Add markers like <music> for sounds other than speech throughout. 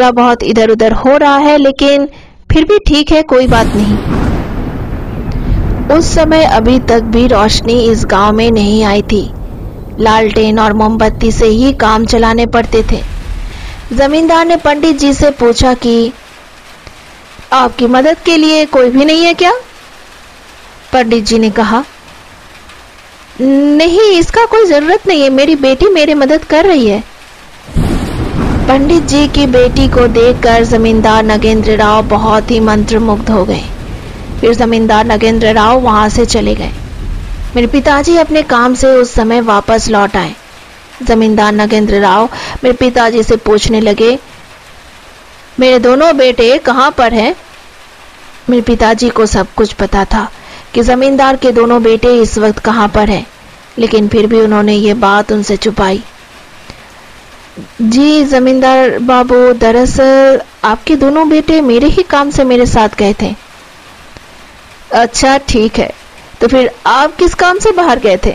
थोड़ा बहुत इधर उधर हो रहा है, लेकिन फिर भी ठीक है, कोई बात नहीं। उस समय अभी तक भी रोशनी इस गाँव में नहीं आई थी। लालटेन और मोमबत्ती से ही काम चलाने पड़ते थे। जमींदार ने पंडित जी से पूछा कि, आपकी मदद के लिए कोई भी नहीं है क्या? पंडित जी ने कहा, नहीं, इसका कोई ज़रूरत नहीं है। मेरी बेटी मेरी मदद कर रही है। पंडित जी की बेटी को देखकर जमींदार नगेंद्र राव बहुत ही मंत्रमुग्ध हो गए। फिर जमींदार नगेंद्र राव वहाँ से चले गए। मेरे पिताजी अपने काम से उस समय वापस लौट आए। जमींदार नगेंद्र राव मेरे पिताजी से पूछने लगे, मेरे दोनों बेटे कहाँ पर हैं? मेरे पिताजी को सब कुछ पता था कि जमींदार के दोनों बेटे इस वक्त कहाँ पर हैं, लेकिन फिर भी उन्होंने ये बात उनसे छुपाई। जी, जमींदार बाबू, दरअसल आपके दोनों बेटे मेरे ही काम से मेरे साथ गए थे। अच्छा ठीक है। तो फिर आप किस काम से बाहर गए थे?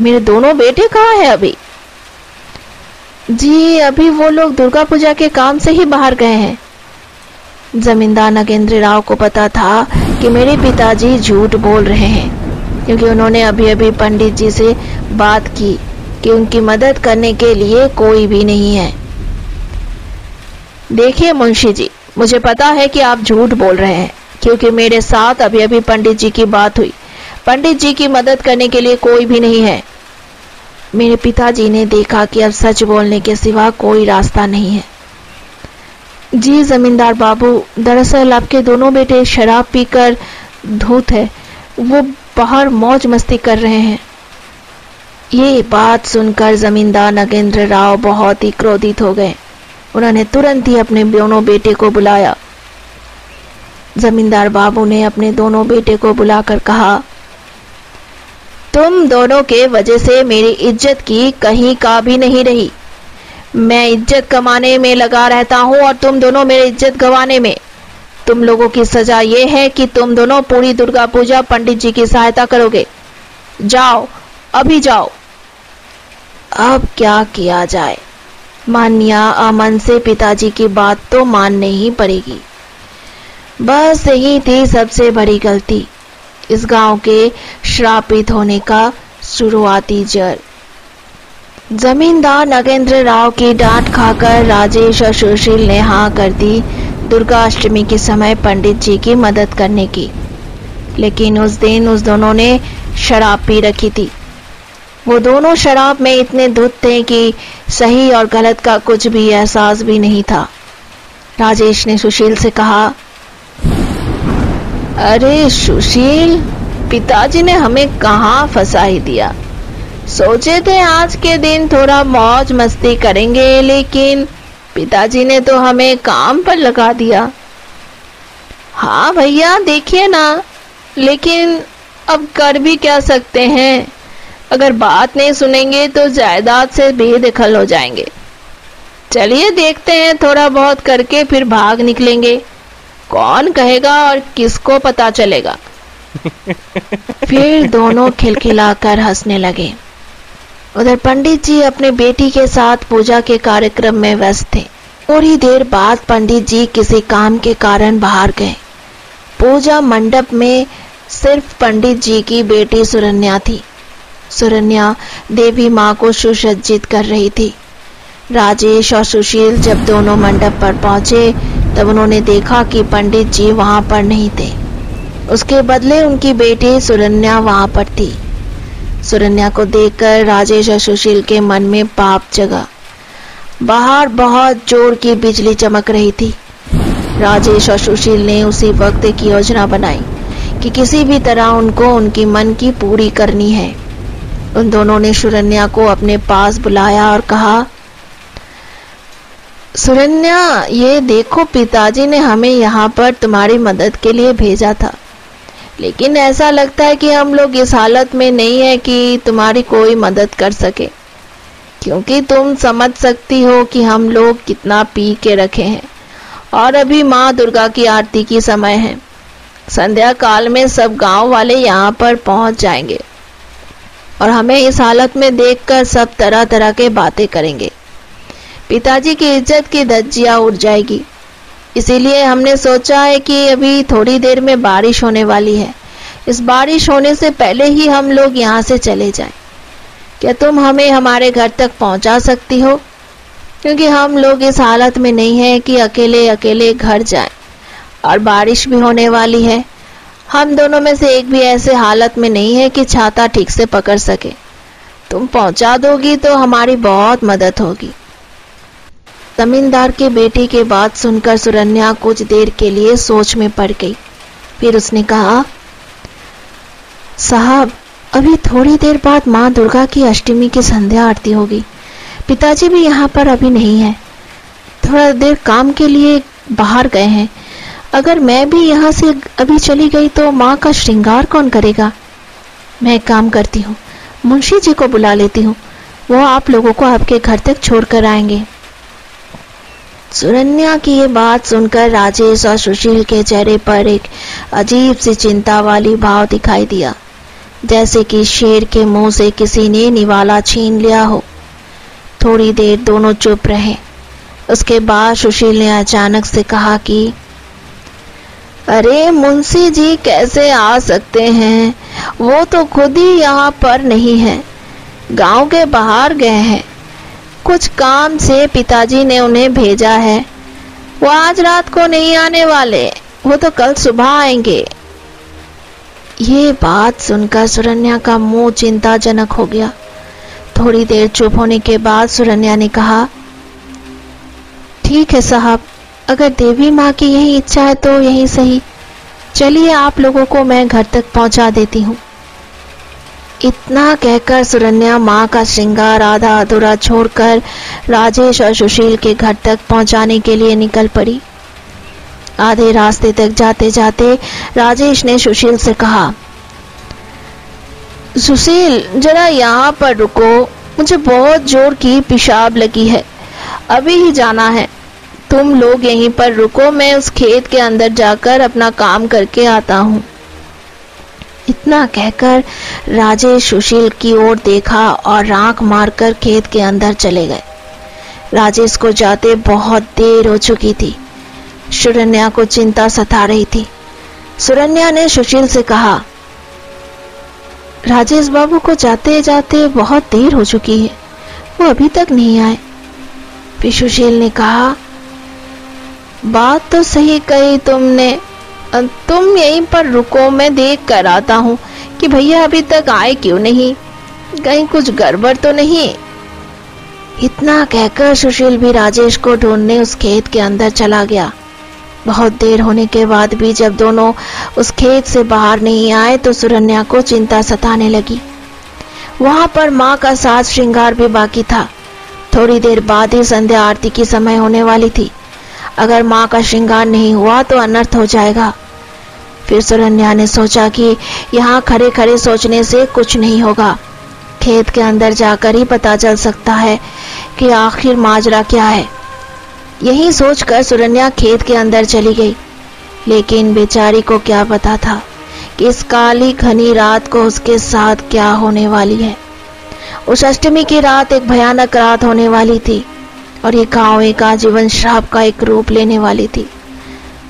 मेरे दोनों बेटे कहाँ हैं अभी? जी, अभी वो लोग दुर्गा पूजा के काम से ही बाहर गए हैं। जमींदार नगेंद्र राव को पता था कि मेरे पिताजी झूठ बोल रहे हैं, क्योंकि उन्होंने अभी अभी पंडित जी से बात की। कि उनकी मदद करने के लिए कोई भी नहीं है। देखिए मुंशी जी, मुझे पता है कि आप झूठ बोल रहे हैं, क्योंकि मेरे साथ अभी अभी पंडित जी की बात हुई। पंडित जी की मदद करने के लिए कोई भी नहीं है। मेरे पिताजी ने देखा कि अब सच बोलने के सिवा कोई रास्ता नहीं है। जी, जमींदार बाबू, दरअसल आपके दोनों बेटे शराब पीकर धूत है। वो बाहर मौज मस्ती कर रहे हैं। ये बात सुनकर जमींदार नगेंद्र राव बहुत ही क्रोधित हो गए। उन्होंने तुरंत ही अपने दोनों बेटे को बुलाया। जमींदार बाबू ने अपने दोनों बेटे को बुलाकर कहा, तुम दोनों के वजह से मेरी इज़्ज़त की कहीं का भी नहीं रही। मैं इज़्ज़त कमाने में लगा रहता हूँ और तुम दोनों मेरी इज़्ज़त गंवाने में। तुम लोगों की सजा यह है कि तुम दोनों पूरी दुर्गा पूजा पंडित जी की सहायता करोगे। जाओ, अभी जाओ। अब क्या किया जाए? मान्या, अमन से पिताजी की बात तो मानने ही पड़ेगी। बस यही थी सबसे बड़ी गलती। इस गाँव के श्रापित होने का शुरुआती जड़ जमींदार नगेंद्र राव की डांट खाकर राजेश और सुशील ने हाँ कर दी दुर्गा अष्टमी के समय पंडित जी की मदद करने की। लेकिन उस दिन उस दोनों ने शराब पी रखी थी। वो दोनों शराब में इतने धुत थे कि सही और गलत का कुछ भी एहसास भी नहीं था। राजेश ने सुशील से कहा, अरे सुशील, पिताजी ने हमें कहाँ फंसा ही दिया? सोचे थे आज के दिन थोड़ा मौज मस्ती करेंगे, लेकिन पिताजी ने तो हमें काम पर लगा दिया। हाँ भैया, देखिए ना, लेकिन अब कर भी क्या सकते हैं? अगर बात नहीं सुनेंगे तो जायदाद से बेदखल हो जाएँगे। चलिए देखते हैं थोड़ा बहुत करके फिर भाग निकलेंगे। कौन कहेगा और किसको पता चलेगा? <laughs> फिर दोनों खिलखिलाकर हंसने लगे। उधर पंडित जी अपने बेटी के साथ पूजा के कार्यक्रम में व्यस्त थे। थोड़ी देर बाद पंडित जी किसी काम के कारण बाहर गए। पूजा मंडप में सिर्फ़ पंडित जी की बेटी सुरन्या थी। सुरन्या देवी माँ को सुसज्जित कर रही थी। राजेश और सुशील जब दोनों मंडप पर पहुँचे, तब उन्होंने देखा कि पंडित जी वहाँ पर नहीं थे। उसके बदले उनकी बेटी सुरन्या वहाँ पर थी। सुरन्या को देखकर राजेश और सुशील के मन में पाप जगा। बाहर बहुत ज़ोर की बिजली चमक रही थी। राजेश और सुशील ने उसी वक्त एक योजना बनाई कि किसी भी तरह उनको उनकी मन की पूरी करनी है। उन दोनों ने सुरन्या को अपने पास बुलाया और कहा, सुरन्या, ये देखो, पिताजी ने हमें यहाँ पर तुम्हारी मदद के लिए भेजा था। लेकिन ऐसा लगता है कि हम लोग इस हालत में नहीं है कि तुम्हारी कोई मदद कर सके, क्योंकि तुम समझ सकती हो कि हम लोग कितना पी के रखे हैं। और अभी माँ दुर्गा की आरती की समय है। संध्या काल में सब गाँव वाले यहाँ पर पहुँच जाएँगे। और हमें इस हालत में देखकर सब तरह तरह के बातें करेंगे। पिताजी की इज़्ज़त की धज्जियाँ उड़ जाएगी। इसीलिए हमने सोचा है कि अभी थोड़ी देर में बारिश होने वाली है। इस बारिश होने से पहले ही हम लोग यहाँ से चले जाएँ। क्या तुम हमें हमारे घर तक पहुँचा सकती हो? क्योंकि हम लोग इस हालत में नहीं है कि अकेले अकेले घर जाएँ और बारिश भी होने वाली है। हम दोनों में से एक भी ऐसे हालत में नहीं है कि छाता ठीक से पकड़ सके। तुम पहुँचा दोगी तो हमारी बहुत मदद होगी। जमींदार के बेटे के बात सुनकर सुरन्या कुछ देर के लिए सोच में पड़ गई। फिर उसने कहा, साहब, अभी थोड़ी देर बाद माँ दुर्गा की अष्टमी की संध्या आरती होगी। पिताजी भी यहाँ पर अभी नहीं है। थोड़ा देर काम के लिए बाहर गए हैं। अगर मैं भी यहाँ से अभी चली गई तो माँ का श्रृंगार कौन करेगा? मैं काम करती हूँ। मुंशी जी को बुला लेती हूँ। वो आप लोगों को आपके घर तक छोड़ कर आएँगे। सुरन्या की ये बात सुनकर राजेश और सुशील के चेहरे पर एक अजीब सी चिंता वाली भाव दिखाई दिया। जैसे कि शेर के मुँह से किसी ने निवाला छीन लिया हो। थोड़ी देर दोनों चुप रहे। उसके बाद सुशील ने अचानक से कहा कि अरे, मुंशी जी कैसे आ सकते हैं? वो तो खुद ही यहाँ पर नहीं है। गाँव के बाहर गए हैं। कुछ काम से पिताजी ने उन्हें भेजा है। वो आज रात को नहीं आने वाले। वो तो कल सुबह आएँगे। ये बात सुनकर सुरन्या का मुँह चिंताजनक हो गया। थोड़ी देर चुप होने के बाद सुरन्या ने कहा, ठीक है साहब अगर देवी माँ की यही इच्छा है तो यही सही। चलिए आप लोगों को मैं घर तक पहुँचा देती हूँ। इतना कहकर सुरन्या माँ का श्रृंगार आधा अधूरा छोड़कर राजेश और सुशील के घर तक पहुँचाने के लिए निकल पड़ी। आधे रास्ते तक जाते जाते राजेश ने सुशील से कहा, सुशील, जरा यहाँ पर रुको। मुझे बहुत ज़ोर की पेशाब लगी है। अभी ही जाना है। तुम लोग यहीं पर रुको, मैं उस खेत के अंदर जाकर अपना काम करके आता हूँ। इतना कहकर राजेश सुशील की ओर देखा और राख मारकर खेत के अंदर चले गए। राजेश को जाते बहुत देर हो चुकी थी। सुरन्या को चिंता सता रही थी। सुरन्या ने सुशील से कहा, राजेश बाबू को जाते जाते बहुत देर हो चुकी है, वो अभी तक नहीं आए। फिर सुशील ने कहा बात तो सही कही तुमने। तुम यहीं पर रुको, मैं देख कर आता हूँ कि भैया अभी तक आए क्यों नहीं? कहीं कुछ गड़बड़ तो नहीं? इतना कहकर सुशील भी राजेश को ढूँढने उस खेत के अंदर चला गया। बहुत देर होने के बाद भी जब दोनों उस खेत से बाहर नहीं आए तो सुरन्या को चिंता सताने लगी। वहाँ पर माँ का साज श्रृंगार भी बाकी था। थोड़ी देर बाद ही संध्या आरती की समय होने वाली थी। अगर माँ का श्रृंगार नहीं हुआ तो अनर्थ हो जाएगा। फिर सुरन्या ने सोचा कि यहाँ खड़े खड़े सोचने से कुछ नहीं होगा। खेत के अंदर जाकर ही पता चल सकता है कि आखिर माजरा क्या है। यही सोचकर सुरन्या खेत के अंदर चली गई। लेकिन बेचारी को क्या पता था कि इस काली घनी रात को उसके साथ क्या होने वाली है। उस अष्टमी की रात एक भयानक रात होने वाली थी। और ये गाँव एक आजीवन श्राप का एक रूप लेने वाली थी।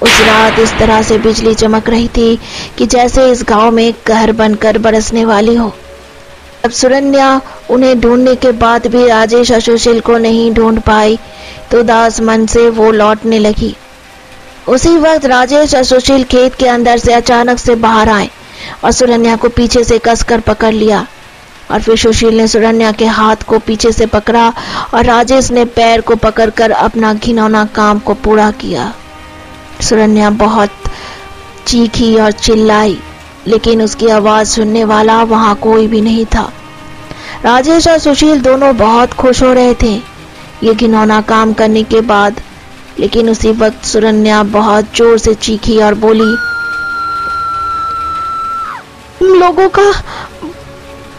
उस रात इस तरह से बिजली चमक रही थी कि जैसे इस गाँव में कहर बनकर बरसने वाली हो। अब सुरन्या उन्हें ढूँढने के बाद भी राजेश और सुशील को नहीं ढूंढ पाई तो दास मन से वो लौटने लगी। उसी वक्त राजेश और सुशील खेत के अंदर से अचानक से बाहर आए और सुरन्या को पीछे से कसकर पकड़ लिया। और फिर सुशील ने सुरन्या के हाथ को पीछे से पकड़ा और राजेश ने पैर को पकड़कर अपना घिनौना काम को पूरा किया। सुरन्या बहुत चीखी और चिल्लाई, लेकिन उसकी आवाज़ सुनने वाला वहाँ कोई भी नहीं था। राजेश और सुशील दोनों बहुत खुश हो रहे थे, ये घिनौना काम करने के बाद। लेकिन उसी वक्त सुरन्या बहुत ज़ोर से चीखी और बोली लोगों का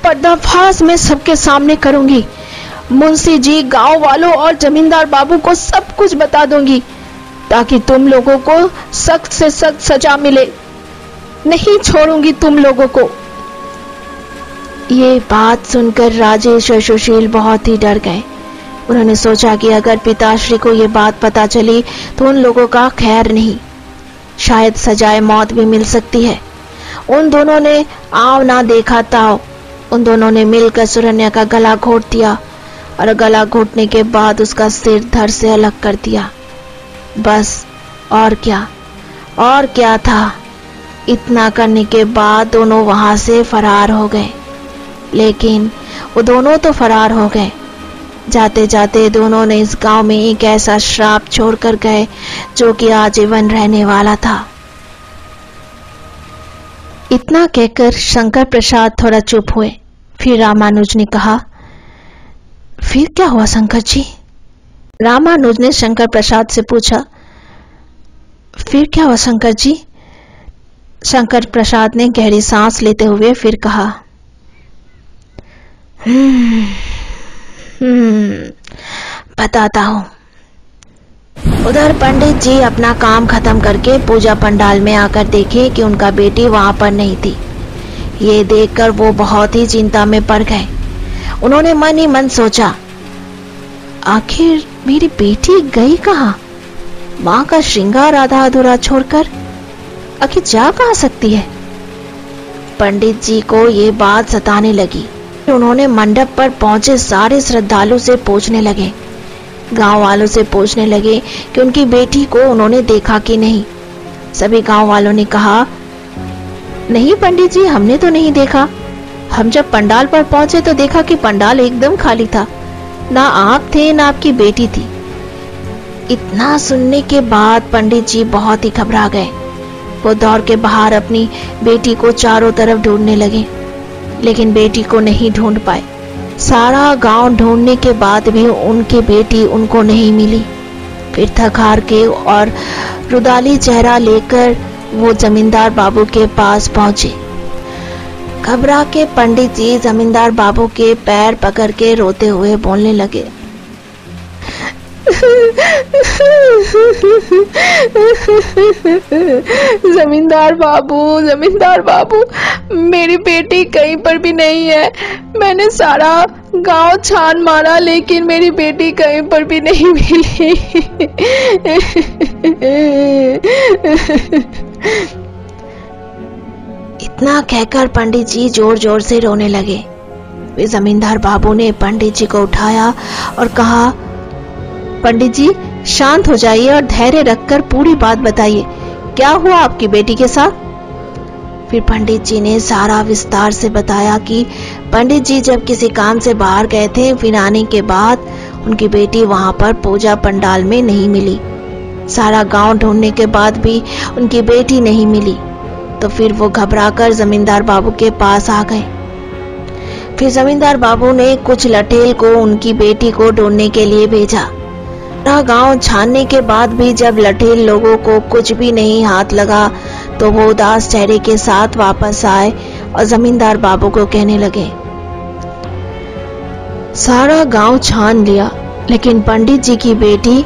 पर्दाफाश मैं सबके सामने करूँगी। मुंशी जी गाँव वालों और जमींदार बाबू को सब कुछ बता दूँगी, ताकि तुम लोगों को सख्त से सख्त सजा मिले। नहीं छोड़ूँगी तुम लोगों को। ये बात सुनकर राजेश और सुशील बहुत ही डर गए। उन्होंने सोचा कि अगर पिताश्री को यह बात पता चली तो उन लोगों का खैर नहीं। शायद सजाए मौत भी मिल सकती है। उन दोनों ने आव ना देखा ताव। उन दोनों ने मिलकर सुरन्या का गला घोट दिया और गला घोटने के बाद उसका सिर धर से अलग कर दिया। बस, और क्या? और क्या था? इतना करने के बाद दोनों वहाँ से फरार हो गए। लेकिन वो दोनों तो फरार हो गए। जाते जाते दोनों ने इस गाँव में एक ऐसा श्राप छोड़कर गए जो कि आजीवन रहने वाला था। इतना कहकर शंकर प्रसाद थोड़ा चुप हुए। फिर रामानुज ने कहा फिर क्या हुआ शंकर जी? रामानुज ने शंकर प्रसाद से पूछा फिर क्या हुआ शंकर जी? शंकर प्रसाद ने गहरी सांस लेते हुए फिर कहा हम्म, हम्म, बताता हूँ। उधर पंडित जी अपना काम खत्म करके पूजा पंडाल में आकर देखे कि उनका बेटी वहाँ पर नहीं थी। ये देखकर वो बहुत ही चिंता में पड़ गए। उन्होंने मन ही मन सोचा, आखिर मेरी बेटी गई कहा? माँ का श्रृंगार आधा अधूरा छोड़कर आखिर जा कहा सकती है? पंडित जी को ये बात सताने लगी। उन्होंने मंडप पर पहुँचे सारे श्रद्धालु से पूछने लगे गाँव वालों से पूछने लगे कि उनकी बेटी को उन्होंने देखा कि नहीं। सभी गाँव वालों ने कहा, नहीं पंडित जी, हमने तो नहीं देखा। हम जब पंडाल पर पहुँचे तो देखा कि पंडाल एकदम खाली था। ना आप थे, ना आपकी बेटी थी। इतना सुनने के बाद पंडित जी बहुत ही घबरा गए। वो दौड़ के बाहर अपनी बेटी को चारों तरफ़ ढूँढने लगे, लेकिन बेटी को नहीं ढूंढ पाए। सारा गाँव ढूँढने के बाद भी उनकी बेटी उनको नहीं मिली। फिर थक हार के और रुदाली चेहरा लेकर वो जमींदार बाबू के पास पहुँचे। घबरा के पंडित जी जमींदार बाबू के पैर पकड़ के रोते हुए बोलने लगे। जमींदार बाबू जमींदार बाबू, मेरी बेटी कहीं पर भी नहीं है। मैंने सारा गाँव छान मारा, लेकिन मेरी बेटी कहीं पर भी नहीं मिली। इतना कहकर पंडित जी ज़ोर ज़ोर से रोने लगे। वे जमींदार बाबू ने पंडित जी को उठाया और कहा पंडित जी शांत हो जाइए और धैर्य रखकर पूरी बात बताइए। क्या हुआ आपकी बेटी के साथ? फिर पंडित जी ने सारा विस्तार से बताया कि पंडित जी जब किसी काम से बाहर गए थे, फिर आने के बाद उनकी बेटी वहाँ पर पूजा पंडाल में नहीं मिली। सारा गाँव ढूँढने के बाद भी उनकी बेटी नहीं मिली। तो फिर वो घबराकर जमींदार बाबू के पास आ गए। फिर जमींदार बाबू ने कुछ लठेल को उनकी बेटी को ढूँढने के लिए भेजा। पूरा गाँव छानने के बाद भी जब लठेल लोगों को कुछ भी नहीं हाथ लगा तो वो उदास चेहरे के साथ वापस आए और जमींदार बाबू को कहने लगे सारा गाँव छान लिया, लेकिन पंडित जी की बेटी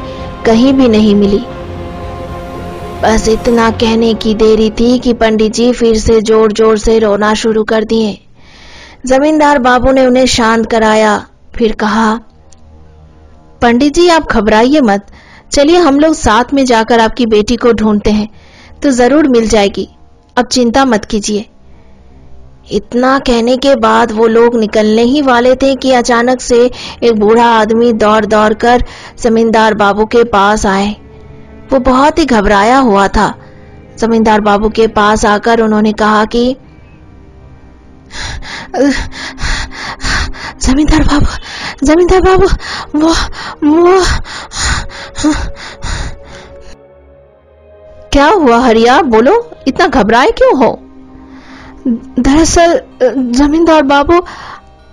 कहीं भी नहीं मिली। बस इतना कहने की देरी थी कि पंडित जी फिर से ज़ोर ज़ोर से रोना शुरू कर दिए। जमींदार बाबू ने उन्हें शांत कराया, फिर कहा, पंडित जी, आप घबराइए मत। चलिए, हम लोग साथ में जाकर आपकी बेटी को ढूंढते हैं। तो ज़रूर मिल जाएगी। अब चिंता मत कीजिए। इतना कहने के बाद वो लोग निकलने ही वाले थे कि अचानक से एक बूढ़ा आदमी दौड़ दौड़ कर जमींदार बाबू के पास आए। वो बहुत ही घबराया हुआ था। जमींदार बाबू के पास आकर उन्होंने कहा कि, जमींदार बाबू जमींदार बाबू, वो वो, क्या हुआ हरिया बोलो, इतना घबराए क्यों हो? दरअसल जमींदार बाबू,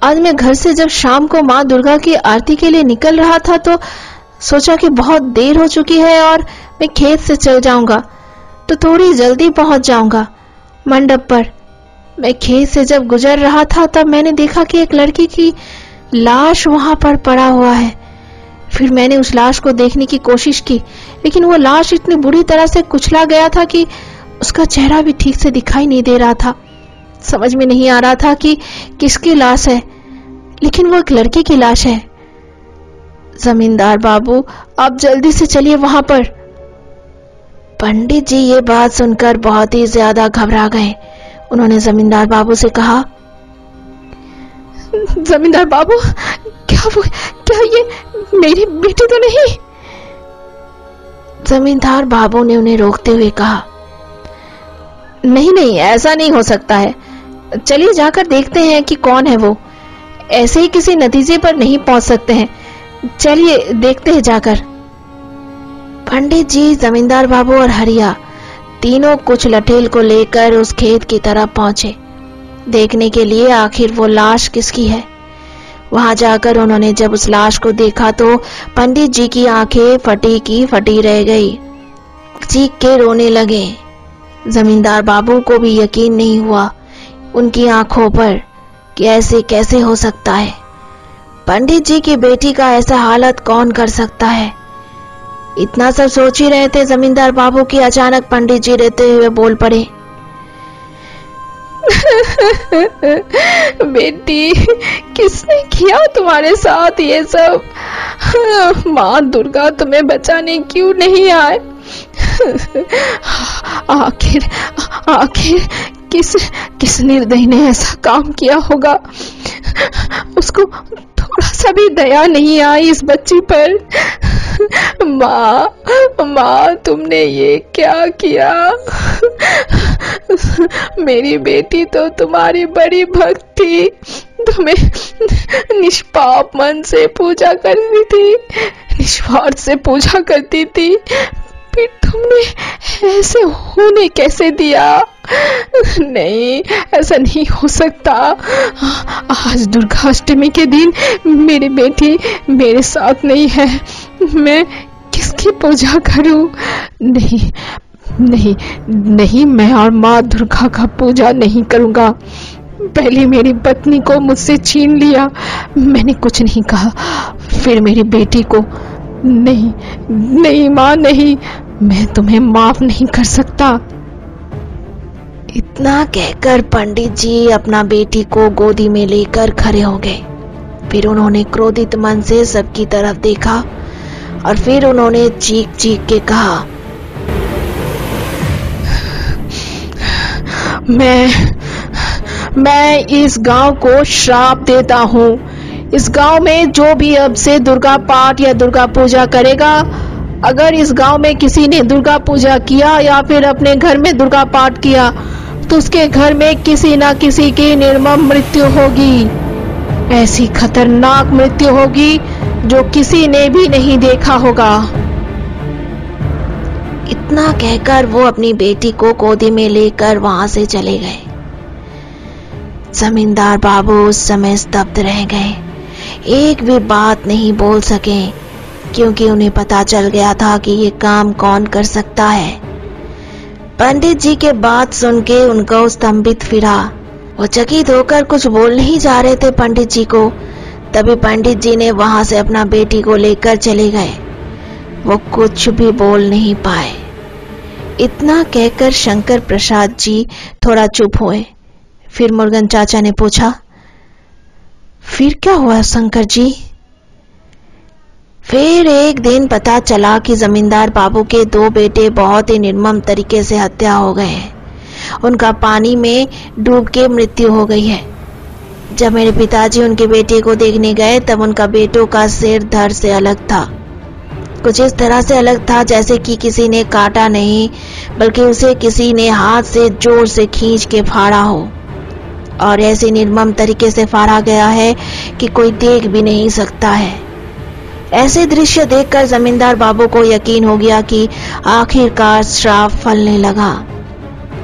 आज मैं घर से जब शाम को माँ दुर्गा की आरती के लिए निकल रहा था तो सोचा कि बहुत देर हो चुकी है और मैं खेत से चल जाऊँगा तो थोड़ी जल्दी पहुँच जाऊँगा मंडप पर। मैं खेत से जब गुजर रहा था, तब मैंने देखा कि एक लड़की की लाश वहाँ पर पड़ा हुआ है। फिर मैंने उस लाश को देखने की कोशिश की, लेकिन वो लाश इतनी बुरी तरह से कुचला गया था कि उसका चेहरा भी ठीक से दिखाई नहीं दे रहा था। समझ में नहीं आ रहा था कि किसकी लाश है, लेकिन वो एक लड़के की लाश है। जमींदार बाबू, आप जल्दी से चलिए वहाँ पर। पंडित जी, ये बात सुनकर बहुत ही ज़्यादा घबरा गए। उन्होंने जमींदार बाबू से कहा, जमींदार बाबू, क्या वो, क्या ये मेरी बेटी तो नहीं? जमींदार बाबू ने उन्हें रोकते हुए कहा, नहीं नहीं, ऐसा नहीं हो सकता है। चलिए जाकर देखते हैं कि कौन है वो। ऐसे ही किसी नतीजे पर नहीं पहुँच सकते हैं। चलिए देखते हैं जाकर। पंडित जी, जमींदार बाबू और हरिया तीनों कुछ लठेल को लेकर उस खेत की तरफ़ पहुँचे। देखने के लिए आखिर वो लाश किसकी है? वहाँ जाकर उन्होंने जब उस लाश को देखा तो पंडित जी की आँखें फटी की फटी रह गई। चीख के रोने लगे। जमींदार बाबू को भी यकीन नहीं हुआ। उनकी आँखों पर कि ऐसे कैसे हो सकता है? पंडित जी की बेटी का ऐसा हालत कौन कर सकता है? इतना सब सोच ही रहे थे जमींदार बाबू की अचानक पंडित जी रहते हुए बोल पड़े। <laughs> बेटी, किसने किया तुम्हारे साथ ये सब? <laughs> माँ दुर्गा तुम्हें बचाने क्यों नहीं आए? <laughs> आखिर आखिर किस किस निर्दय ने ऐसा काम किया होगा? उसको थोड़ा सा भी दया नहीं आई इस बच्ची पर। माँ माँ, तुमने ये क्या किया? मेरी बेटी तो तुम्हारी बड़ी भक्त। थी तुम्हें निष्पाप मन से पूजा करती थी निस्वार्थ से पूजा करती थी। फिर तुमने ऐसे होने कैसे दिया? नहीं, ऐसा नहीं हो सकता। आज दुर्गाष्टमी के दिन मेरी बेटी मेरे साथ नहीं है। मैं किसकी पूजा करूँ? नहीं नहीं नहीं, मैं और माँ दुर्गा का पूजा नहीं करूँगा। पहले मेरी पत्नी को मुझसे छीन लिया। मैंने कुछ नहीं कहा। फिर मेरी बेटी को, नहीं नहीं माँ, नहीं, मैं तुम्हें माफ़ नहीं कर सकता। इतना कहकर पंडित जी अपना बेटी को गोदी में लेकर खड़े हो गए। फिर उन्होंने क्रोधित मन से सबकी तरफ़ देखा और फिर उन्होंने चीख चीख के कहा, मैं मैं इस गाँव को श्राप देता हूँ। इस गाँव में जो भी अब से दुर्गा पाठ या दुर्गा पूजा करेगा, अगर इस गाँव में किसी ने दुर्गा पूजा किया या फिर अपने घर में दुर्गा पाठ किया तो उसके घर में किसी ना किसी की निर्मम मृत्यु होगी। ऐसी खतरनाक मृत्यु होगी जो किसी ने भी नहीं देखा होगा। इतना कहकर वो अपनी बेटी को गोदी में लेकर वहाँ से चले गए। जमींदार बाबू उस समय स्तब्ध रह गए। एक भी बात नहीं बोल सके, क्योंकि उन्हें पता चल गया था कि ये काम कौन कर सकता है। पंडित जी के बात सुन के उनका स्तंभित फिरा। वो चकित होकर कुछ बोल नहीं जा रहे थे पंडित जी को। तभी पंडित जी ने वहाँ से अपना बेटी को लेकर चले गए। वो कुछ भी बोल नहीं पाए। इतना कहकर शंकर प्रसाद जी थोड़ा चुप हुए। फिर मुर्गन चाचा ने पूछा, फिर क्या हुआ शंकर जी? फिर एक दिन पता चला कि जमींदार बाबू के दो बेटे बहुत ही निर्मम तरीके से हत्या हो गए हैं। उनका पानी में डूब के मृत्यु हो गई है। जब मेरे पिताजी उनके बेटे को देखने गए, तब उनका बेटों का सिर धड़ से अलग था। कुछ इस तरह से अलग था जैसे कि किसी ने काटा नहीं, बल्कि उसे किसी ने हाथ से ज़ोर से खींच के फाड़ा हो। और ऐसे निर्मम तरीके से फाड़ा गया है कि कोई देख भी नहीं सकता है। ऐसे दृश्य देखकर जमींदार बाबू को यकीन हो गया कि आखिरकार श्राप फलने लगा।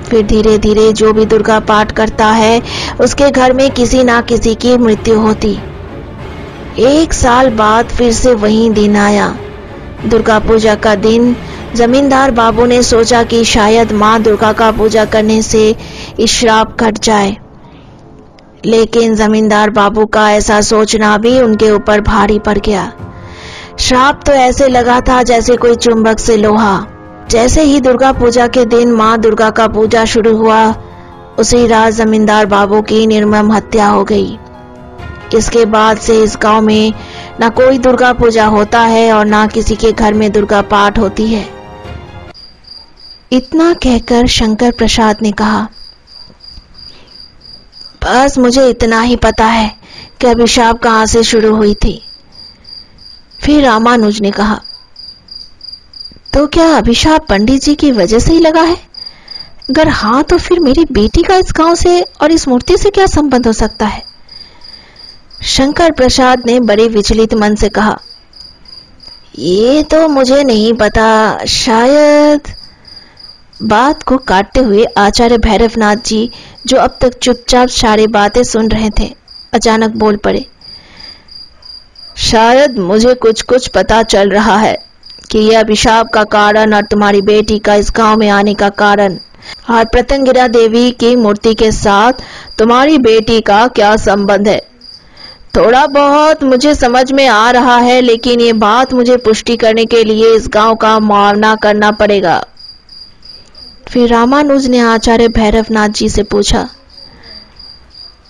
फिर धीरे धीरे जो भी दुर्गा पाठ करता है, उसके घर में किसी ना किसी की मृत्यु होती। एक साल बाद फिर से वही दिन आया। दुर्गा पूजा का दिन, जमींदार बाबू ने सोचा कि शायद माँ दुर्गा का पूजा करने से श्राप कट जाए। लेकिन जमींदार बाबू का ऐसा सोचना भी उनके ऊपर भारी पड़ गया। श्राप तो ऐसे लगा था जैसे कोई चुंबक से लोहा। जैसे ही दुर्गा पूजा के दिन माँ दुर्गा का पूजा शुरू हुआ, उसी रात जमींदार बाबू की निर्मम हत्या हो गई। इसके बाद से इस गाँव में ना कोई दुर्गा पूजा होता है और ना किसी के घर में दुर्गा पाठ होती है। इतना कहकर शंकर प्रसाद ने कहा, बस मुझे इतना ही पता है कि अभिशाप कहाँ से शुरू हुई थी। फिर रामानुज ने कहा तो क्या अभिशाप पंडित जी की वजह से ही लगा है? अगर हाँ तो फिर मेरी बेटी का इस गाँव से और इस मूर्ति से क्या संबंध हो सकता है? शंकर प्रसाद ने बड़े विचलित मन से कहा, ये तो मुझे नहीं पता। शायद बात को काटते हुए आचार्य भैरवनाथ जी, जो अब तक चुपचाप सारे बातें सुन रहे थे, अचानक बोल पड़े शायद मुझे कुछ कुछ पता चल रहा है कि यह अभिशाप का कारण और तुम्हारी बेटी का इस गाँव में आने का कारण और प्रतंगिरा देवी की मूर्ति के साथ तुम्हारी बेटी का क्या संबंध है। थोड़ा बहुत मुझे समझ में आ रहा है, लेकिन ये बात मुझे पुष्टि करने के लिए इस गाँव का मुआवना करना पड़ेगा। फिर रामानुज ने आचार्य भैरवनाथ जी से पूछा,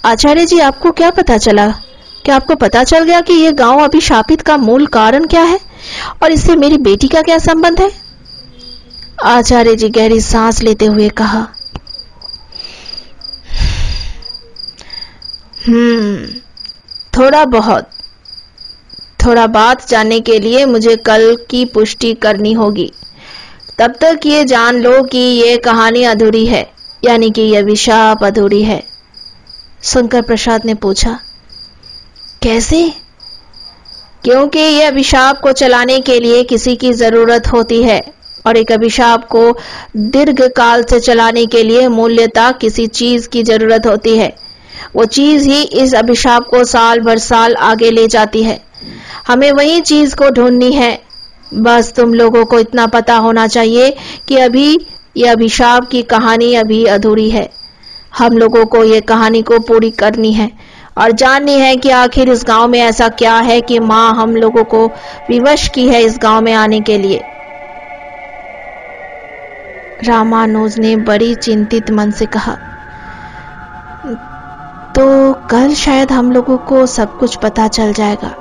आचार्य जी, आपको क्या पता चला? क्या आपको पता चल गया कि यह गाँव अभिशापित का मूल कारण क्या है? और इससे मेरी बेटी का क्या संबंध है? आचार्य जी गहरी सांस लेते हुए कहा हम्म थोड़ा बहुत। थोड़ा बात जानने के लिए मुझे कल की पुष्टि करनी होगी। तब तक ये जान लो कि ये कहानी अधूरी है, यानी कि यह विशाप अधूरी है। शंकर प्रसाद ने पूछा कैसे? क्योंकि यह अभिशाप को चलाने के लिए किसी की ज़रूरत होती है, और एक अभिशाप को दीर्घ काल से चलाने के लिए मूल्यता किसी चीज़ की ज़रूरत होती है। वो चीज़ ही इस अभिशाप को साल भर साल आगे ले जाती है। हमें वही चीज़ को ढूंढनी है। बस तुम लोगों को इतना पता होना चाहिए कि अभी यह अभिशाप की कहानी अभी अधूरी है। हम लोगों को यह कहानी को पूरी करनी है। और जाननी है कि आखिर इस गाँव में ऐसा क्या है कि माँ हम लोगों को विवश की है इस गाँव में आने के लिए। रामानुज ने बड़ी चिंतित मन से कहा तो कल शायद हम लोगों को सब कुछ पता चल जाएगा।